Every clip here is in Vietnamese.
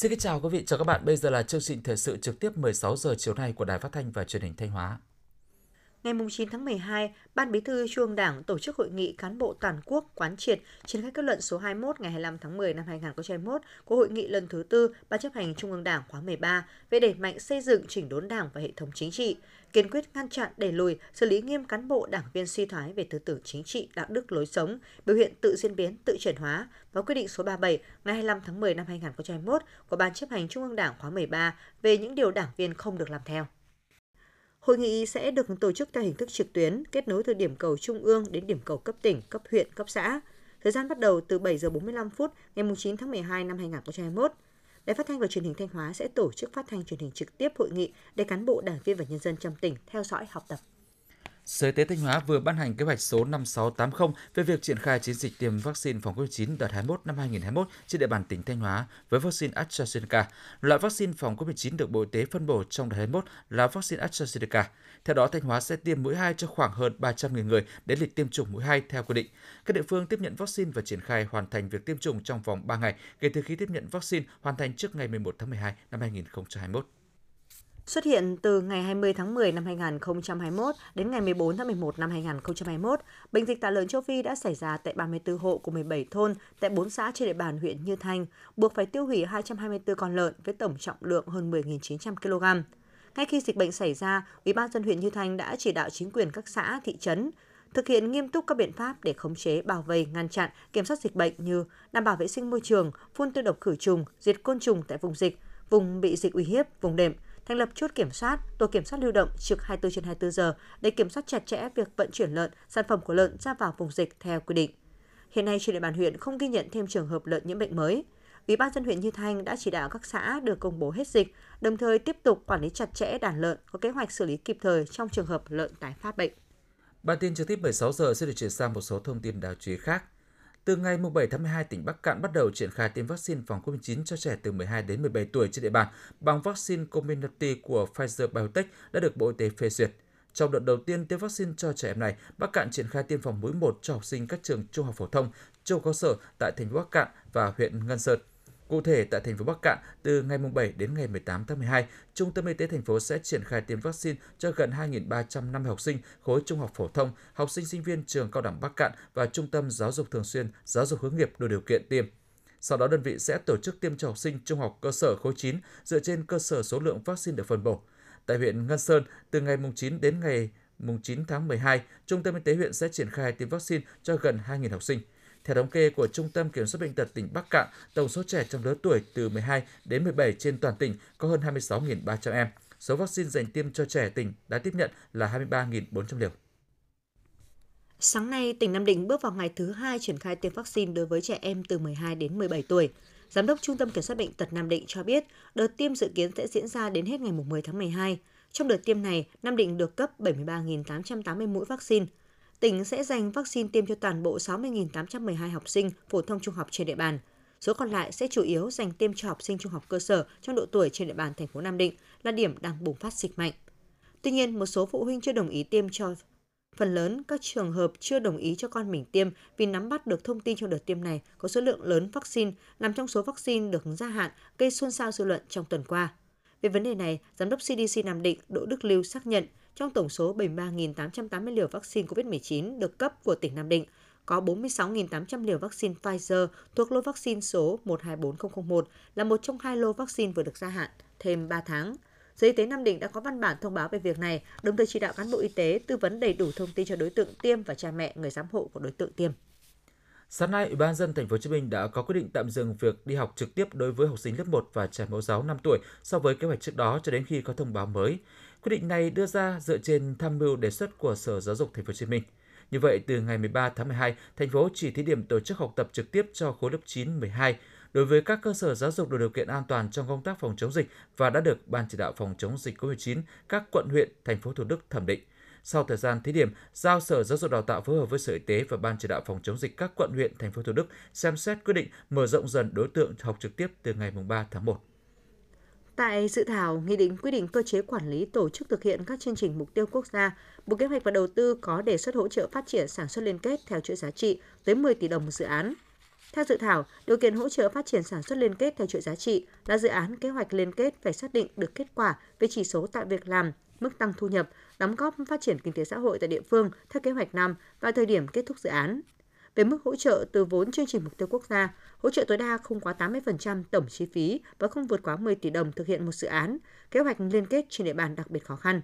Xin kính chào quý vị, chào các bạn. Bây giờ là chương trình thời sự trực tiếp 16 giờ chiều nay của Đài Phát thanh và Truyền hình Thanh Hóa. Ngày 9 tháng 12, Ban Bí thư Trung ương Đảng tổ chức hội nghị cán bộ toàn quốc quán triệt triển khai kết luận số 21 ngày 25 tháng 10 năm 2021 của hội nghị lần thứ tư Ban chấp hành Trung ương Đảng khóa 13 về đẩy mạnh xây dựng chỉnh đốn Đảng và hệ thống chính trị, kiên quyết ngăn chặn đẩy lùi, xử lý nghiêm cán bộ đảng viên suy thoái về tư tưởng chính trị, đạo đức lối sống, biểu hiện tự diễn biến, tự chuyển hóa và quyết định số 37 ngày 25 tháng 10 năm 2021 của Ban chấp hành Trung ương Đảng khóa 13 về những điều đảng viên không được làm theo. Hội nghị sẽ được tổ chức theo hình thức trực tuyến, kết nối từ điểm cầu trung ương đến điểm cầu cấp tỉnh, cấp huyện, cấp xã. Thời gian bắt đầu từ 7 giờ 45 phút ngày 9 tháng 12 năm 2021. Đài Phát thanh và Truyền hình Thanh Hóa sẽ tổ chức phát thanh truyền hình trực tiếp hội nghị để cán bộ, đảng viên và nhân dân trong tỉnh theo dõi học tập. Sở Y tế Thanh Hóa vừa ban hành kế hoạch số 5680 về việc triển khai chiến dịch tiêm vaccine phòng COVID-19 đợt 21 năm 2021 trên địa bàn tỉnh Thanh Hóa với vaccine AstraZeneca. Loại vaccine phòng COVID-19 được Bộ Y tế phân bổ trong đợt 21 là vaccine AstraZeneca. Theo đó, Thanh Hóa sẽ tiêm mũi 2 cho khoảng hơn 300.000 người đến lịch tiêm chủng mũi 2 theo quy định. Các địa phương tiếp nhận vaccine và triển khai hoàn thành việc tiêm chủng trong vòng 3 ngày kể từ khi tiếp nhận vaccine hoàn thành trước ngày 11 tháng 12 năm 2021 xuất hiện từ ngày 20 tháng 10 năm 2021 đến ngày 14 tháng 11 năm 2021, bệnh dịch tả lợn châu Phi đã xảy ra tại 34 hộ của 17 thôn tại 4 xã trên địa bàn huyện Như Thanh, buộc phải tiêu hủy 224 con lợn với tổng trọng lượng hơn 10.900 kg. Ngay khi dịch bệnh xảy ra, Ủy ban dân huyện Như Thanh đã chỉ đạo chính quyền các xã, thị trấn thực hiện nghiêm túc các biện pháp để khống chế, bảo vệ, ngăn chặn, kiểm soát dịch bệnh như đảm bảo vệ sinh môi trường, phun tiêu độc khử trùng, diệt côn trùng tại vùng dịch, vùng bị dịch uy hiếp, vùng đệm, thành lập chốt kiểm soát, tổ kiểm soát lưu động trực 24 trên 24 giờ để kiểm soát chặt chẽ việc vận chuyển lợn, sản phẩm của lợn ra vào vùng dịch theo quy định. Hiện nay trên địa bàn huyện không ghi nhận thêm trường hợp lợn nhiễm bệnh mới. Ủy ban dân huyện Như Thanh đã chỉ đạo các xã được công bố hết dịch, đồng thời tiếp tục quản lý chặt chẽ đàn lợn, có kế hoạch xử lý kịp thời trong trường hợp lợn tái phát bệnh. Bản tin trực tiếp 16 giờ sẽ được chuyển sang một số thông tin đáng chú ý khác. Từ ngày 7 tháng 12, tỉnh Bắc Cạn bắt đầu triển khai tiêm vaccine phòng COVID-19 cho trẻ từ 12 đến 17 tuổi trên địa bàn bằng vaccine Comirnaty của Pfizer-BioNTech đã được Bộ Y tế phê duyệt. Trong đợt đầu tiên tiêm vaccine cho trẻ em này, Bắc Cạn triển khai tiêm phòng mũi 1 cho học sinh các trường trung học phổ thông, trung cơ sở tại thành phố Bắc Cạn và huyện Ngân Sơn. Cụ thể, tại thành phố Bắc Cạn, từ ngày 7 đến ngày 18 tháng 12, Trung tâm Y tế thành phố sẽ triển khai tiêm vaccine cho gần 2.350 học sinh khối trung học phổ thông, học sinh sinh viên trường cao đẳng Bắc Cạn và Trung tâm Giáo dục Thường xuyên, Giáo dục hướng nghiệp đủ điều kiện tiêm. Sau đó đơn vị sẽ tổ chức tiêm cho học sinh trung học cơ sở khối 9 dựa trên cơ sở số lượng vaccine được phân bổ. Tại huyện Ngân Sơn, từ ngày 9 đến ngày 9 tháng 12, Trung tâm Y tế huyện sẽ triển khai tiêm vaccine cho gần 2.000 học sinh. Theo thống kê của Trung tâm Kiểm soát Bệnh tật tỉnh Bắc Cạn, tổng số trẻ trong lứa tuổi từ 12 đến 17 trên toàn tỉnh có hơn 26.300 em. Số vaccine dành tiêm cho trẻ tỉnh đã tiếp nhận là 23.400 liều. Sáng nay, tỉnh Nam Định bước vào ngày thứ hai triển khai tiêm vaccine đối với trẻ em từ 12 đến 17 tuổi. Giám đốc Trung tâm Kiểm soát Bệnh tật Nam Định cho biết, đợt tiêm dự kiến sẽ diễn ra đến hết ngày 10 tháng 12. Trong đợt tiêm này, Nam Định được cấp 73.880 mũi vaccine, tỉnh sẽ dành vaccine tiêm cho toàn bộ 60.812 học sinh phổ thông trung học trên địa bàn. Số còn lại sẽ chủ yếu dành tiêm cho học sinh trung học cơ sở trong độ tuổi trên địa bàn thành phố Nam Định là điểm đang bùng phát dịch mạnh. Tuy nhiên, một số phụ huynh chưa đồng ý tiêm cho Phần lớn các trường hợp chưa đồng ý cho con mình tiêm vì nắm bắt được thông tin trong đợt tiêm này có số lượng lớn vaccine nằm trong số vaccine được gia hạn gây xôn xao dư luận trong tuần qua. Về vấn đề này, Giám đốc CDC Nam Định Đỗ Đức Lưu xác nhận trong tổng số 73.880 liều vaccine COVID-19 được cấp của tỉnh Nam Định, có 46.800 liều vaccine Pfizer thuộc lô vaccine số 124001 là một trong hai lô vaccine vừa được gia hạn thêm 3 tháng. Sở Y tế Nam Định đã có văn bản thông báo về việc này, đồng thời chỉ đạo cán bộ y tế tư vấn đầy đủ thông tin cho đối tượng tiêm và cha mẹ, người giám hộ của đối tượng tiêm. Sáng nay, Ủy ban dân thành phố Hồ Chí Minh đã có quyết định tạm dừng việc đi học trực tiếp đối với học sinh lớp 1 và trẻ mẫu giáo 5 tuổi so với kế hoạch trước đó cho đến khi có thông báo mới. Quyết định này đưa ra dựa trên tham mưu đề xuất của Sở Giáo dục Thành phố Hồ Chí Minh. Như vậy, từ ngày 13 tháng 12, thành phố chỉ thí điểm tổ chức học tập trực tiếp cho khối lớp 9, 12 đối với các cơ sở giáo dục đủ điều kiện an toàn trong công tác phòng chống dịch và đã được Ban chỉ đạo phòng chống dịch COVID-19 các quận huyện, thành phố Thủ Đức thẩm định. Sau thời gian thí điểm, giao Sở Giáo dục Đào tạo phối hợp với Sở Y tế và Ban chỉ đạo phòng chống dịch các quận huyện, thành phố Thủ Đức xem xét quyết định mở rộng dần đối tượng học trực tiếp từ ngày 3 tháng 1. Tại dự thảo, Nghị định quy định cơ chế quản lý tổ chức thực hiện các chương trình mục tiêu quốc gia, Bộ Kế hoạch và Đầu tư có đề xuất hỗ trợ phát triển sản xuất liên kết theo chuỗi giá trị tới 10 tỷ đồng một dự án. Theo dự thảo, điều kiện hỗ trợ phát triển sản xuất liên kết theo chuỗi giá trị là dự án kế hoạch liên kết phải xác định được kết quả về chỉ số tạo việc làm, mức tăng thu nhập, đóng góp phát triển kinh tế xã hội tại địa phương theo kế hoạch năm và thời điểm kết thúc dự án. Về mức hỗ trợ từ vốn chương trình mục tiêu quốc gia, hỗ trợ tối đa không quá 80% tổng chi phí và không vượt quá 10 tỷ đồng thực hiện một dự án, kế hoạch liên kết trên địa bàn đặc biệt khó khăn.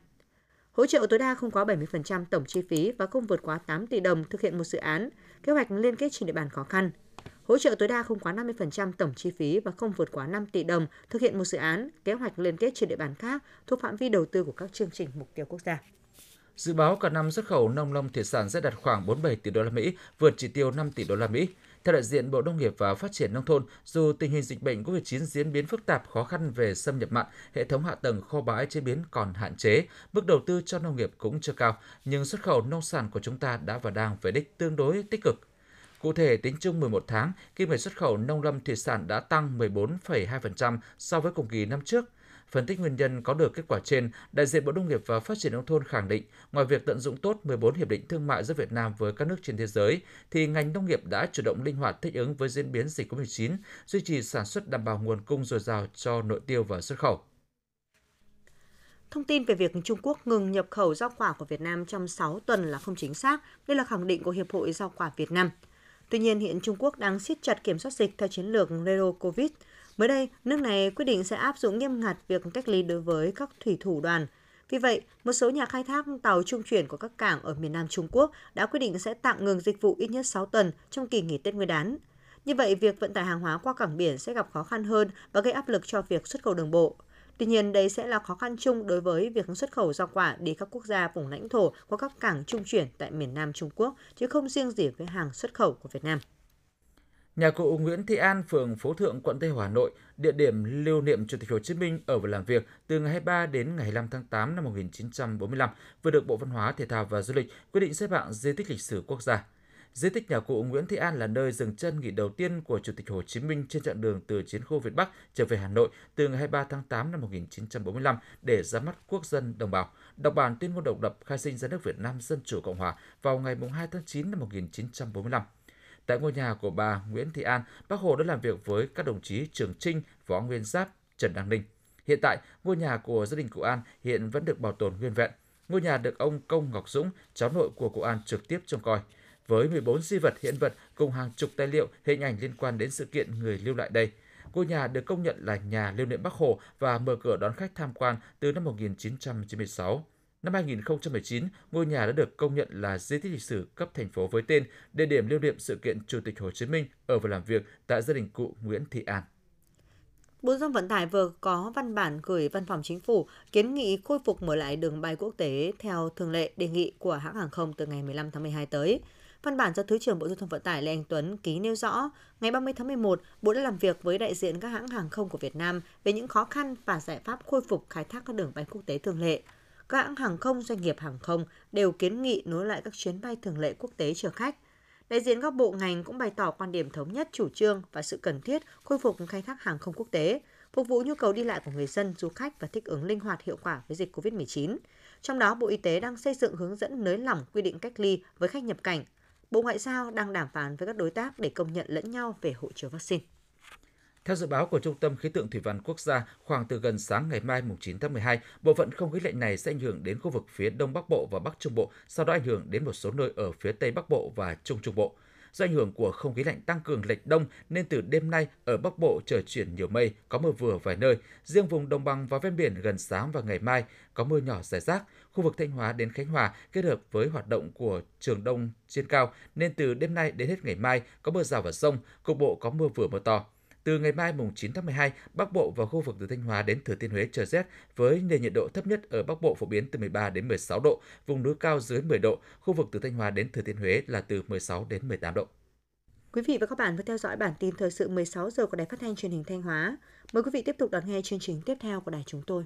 Hỗ trợ tối đa không quá 70% tổng chi phí và không vượt quá 8 tỷ đồng thực hiện một dự án, kế hoạch liên kết trên địa bàn khó khăn. Hỗ trợ tối đa không quá 50% tổng chi phí và không vượt quá 5 tỷ đồng thực hiện một dự án, kế hoạch liên kết trên địa bàn khác thuộc phạm vi đầu tư của các chương trình mục tiêu quốc gia. Dự báo cả năm xuất khẩu nông lâm thủy sản sẽ đạt khoảng 47 tỷ đô la Mỹ, vượt chỉ tiêu 5 tỷ đô la Mỹ. Theo đại diện Bộ Nông nghiệp và Phát triển nông thôn, dù tình hình dịch bệnh COVID-19 diễn biến phức tạp, khó khăn về xâm nhập mặn, hệ thống hạ tầng kho bãi chế biến còn hạn chế, mức đầu tư cho nông nghiệp cũng chưa cao, nhưng xuất khẩu nông sản của chúng ta đã và đang về đích tương đối tích cực. Cụ thể, tính chung 11 tháng, kim ngạch xuất khẩu nông lâm thủy sản đã tăng 14,2% so với cùng kỳ năm trước. Phân tích nguyên nhân có được kết quả trên, đại diện Bộ Nông nghiệp và Phát triển nông thôn khẳng định, ngoài việc tận dụng tốt 14 hiệp định thương mại giữa Việt Nam với các nước trên thế giới, thì ngành nông nghiệp đã chủ động linh hoạt thích ứng với diễn biến dịch COVID-19, duy trì sản xuất đảm bảo nguồn cung dồi dào cho nội tiêu và xuất khẩu. Thông tin về việc Trung Quốc ngừng nhập khẩu rau quả của Việt Nam trong 6 tuần là không chính xác. Đây là khẳng định của Hiệp hội Rau quả Việt Nam. Tuy nhiên, hiện Trung Quốc đang siết chặt kiểm soát dịch theo chiến lược Zero Covid. Mới đây, nước này quyết định sẽ áp dụng nghiêm ngặt việc cách ly đối với các thủy thủ đoàn. Vì vậy, một số nhà khai thác tàu trung chuyển của các cảng ở miền Nam Trung Quốc đã quyết định sẽ tạm ngừng dịch vụ ít nhất 6 tuần trong kỳ nghỉ Tết Nguyên đán. Như vậy, việc vận tải hàng hóa qua cảng biển sẽ gặp khó khăn hơn và gây áp lực cho việc xuất khẩu đường bộ. Tuy nhiên, đây sẽ là khó khăn chung đối với việc xuất khẩu rau quả đi các quốc gia vùng lãnh thổ qua các cảng trung chuyển tại miền Nam Trung Quốc, chứ không riêng gì với hàng xuất khẩu của Việt Nam. Nhà cụ Nguyễn Thị An, phường Phố Thượng, quận Tây Hồ, Hà Nội, địa điểm lưu niệm Chủ tịch Hồ Chí Minh ở và làm việc từ ngày 23 đến ngày 25 tháng 8 năm 1945 vừa được Bộ Văn hóa, Thể thao và Du lịch quyết định xếp hạng di tích lịch sử quốc gia. Di tích nhà cụ Nguyễn Thị An là nơi dừng chân nghỉ đầu tiên của Chủ tịch Hồ Chí Minh trên chặng đường từ chiến khu Việt Bắc trở về Hà Nội từ ngày 23 tháng 8 năm 1945 để ra mắt quốc dân đồng bào, đọc bản tuyên ngôn độc lập khai sinh ra nước Việt Nam Dân Chủ Cộng Hòa vào ngày 2 tháng 9 năm 1945. Tại ngôi nhà của bà Nguyễn Thị An, Bác Hồ đã làm việc với các đồng chí Trường Trinh, Võ Nguyên Giáp, Trần Đăng Ninh. Hiện tại, ngôi nhà của gia đình cụ An hiện vẫn được bảo tồn nguyên vẹn. Ngôi nhà được ông Công Ngọc Dũng, cháu nội của cụ An trực tiếp trông coi với 14 di vật hiện vật cùng hàng chục tài liệu hình ảnh liên quan đến sự kiện người lưu lại đây. Ngôi nhà được công nhận là nhà lưu niệm Bắc Hồ và mở cửa đón khách tham quan từ năm 1996. Năm 2019, ngôi nhà đã được công nhận là di tích lịch sử cấp thành phố với tên địa điểm lưu niệm sự kiện Chủ tịch Hồ Chí Minh ở và làm việc tại gia đình cụ Nguyễn Thị An. Bộ Giao thông Vận tải vừa có văn bản gửi Văn phòng Chính phủ kiến nghị khôi phục mở lại đường bay quốc tế theo thường lệ đề nghị của hãng hàng không từ ngày 15 tháng 12 tới. Văn bản do Thứ trưởng Bộ Giao thông Vận tải Lê Anh Tuấn ký nêu rõ, ngày 30 tháng 11, Bộ đã làm việc với đại diện các hãng hàng không của Việt Nam về những khó khăn và giải pháp khôi phục khai thác các đường bay quốc tế thường lệ. Các hãng hàng không, doanh nghiệp hàng không đều kiến nghị nối lại các chuyến bay thường lệ quốc tế chở khách. Đại diện các bộ ngành cũng bày tỏ quan điểm thống nhất chủ trương và sự cần thiết khôi phục khai thác hàng không quốc tế, phục vụ nhu cầu đi lại của người dân, du khách và thích ứng linh hoạt hiệu quả với dịch COVID-19. Trong đó, Bộ Y tế đang xây dựng hướng dẫn nới lỏng quy định cách ly với khách nhập cảnh, Bộ Ngoại giao đang đàm phán với các đối tác để công nhận lẫn nhau về hộ chiếu vaccine. Theo dự báo của Trung tâm Khí tượng Thủy văn Quốc gia, khoảng từ gần sáng ngày mai 9 tháng 12, bộ phận không khí lạnh này sẽ ảnh hưởng đến khu vực phía Đông Bắc Bộ và Bắc Trung Bộ, sau đó ảnh hưởng đến một số nơi ở phía Tây Bắc Bộ và Trung Trung Bộ. Do ảnh hưởng của không khí lạnh tăng cường lệch đông nên từ đêm nay ở Bắc Bộ trời chuyển nhiều mây, có mưa vừa vài nơi. Riêng vùng đồng bằng và ven biển gần sáng và ngày mai có mưa nhỏ rải rác. Khu vực Thanh Hóa đến Khánh Hòa kết hợp với hoạt động của trường đông trên cao nên từ đêm nay đến hết ngày mai có mưa rào và rông, cục bộ có mưa vừa mưa to. Từ ngày mai mùng 9 tháng 12, Bắc Bộ và khu vực từ Thanh Hóa đến Thừa Thiên Huế trời rét với nền nhiệt độ thấp nhất ở Bắc Bộ phổ biến từ 13 đến 16 độ, vùng núi cao dưới 10 độ, khu vực từ Thanh Hóa đến Thừa Thiên Huế là từ 16 đến 18 độ. Quý vị và các bạn vừa theo dõi bản tin thời sự 16 giờ của Đài Phát thanh Truyền hình Thanh Hóa. Mời quý vị tiếp tục đón nghe chương trình tiếp theo của đài chúng tôi.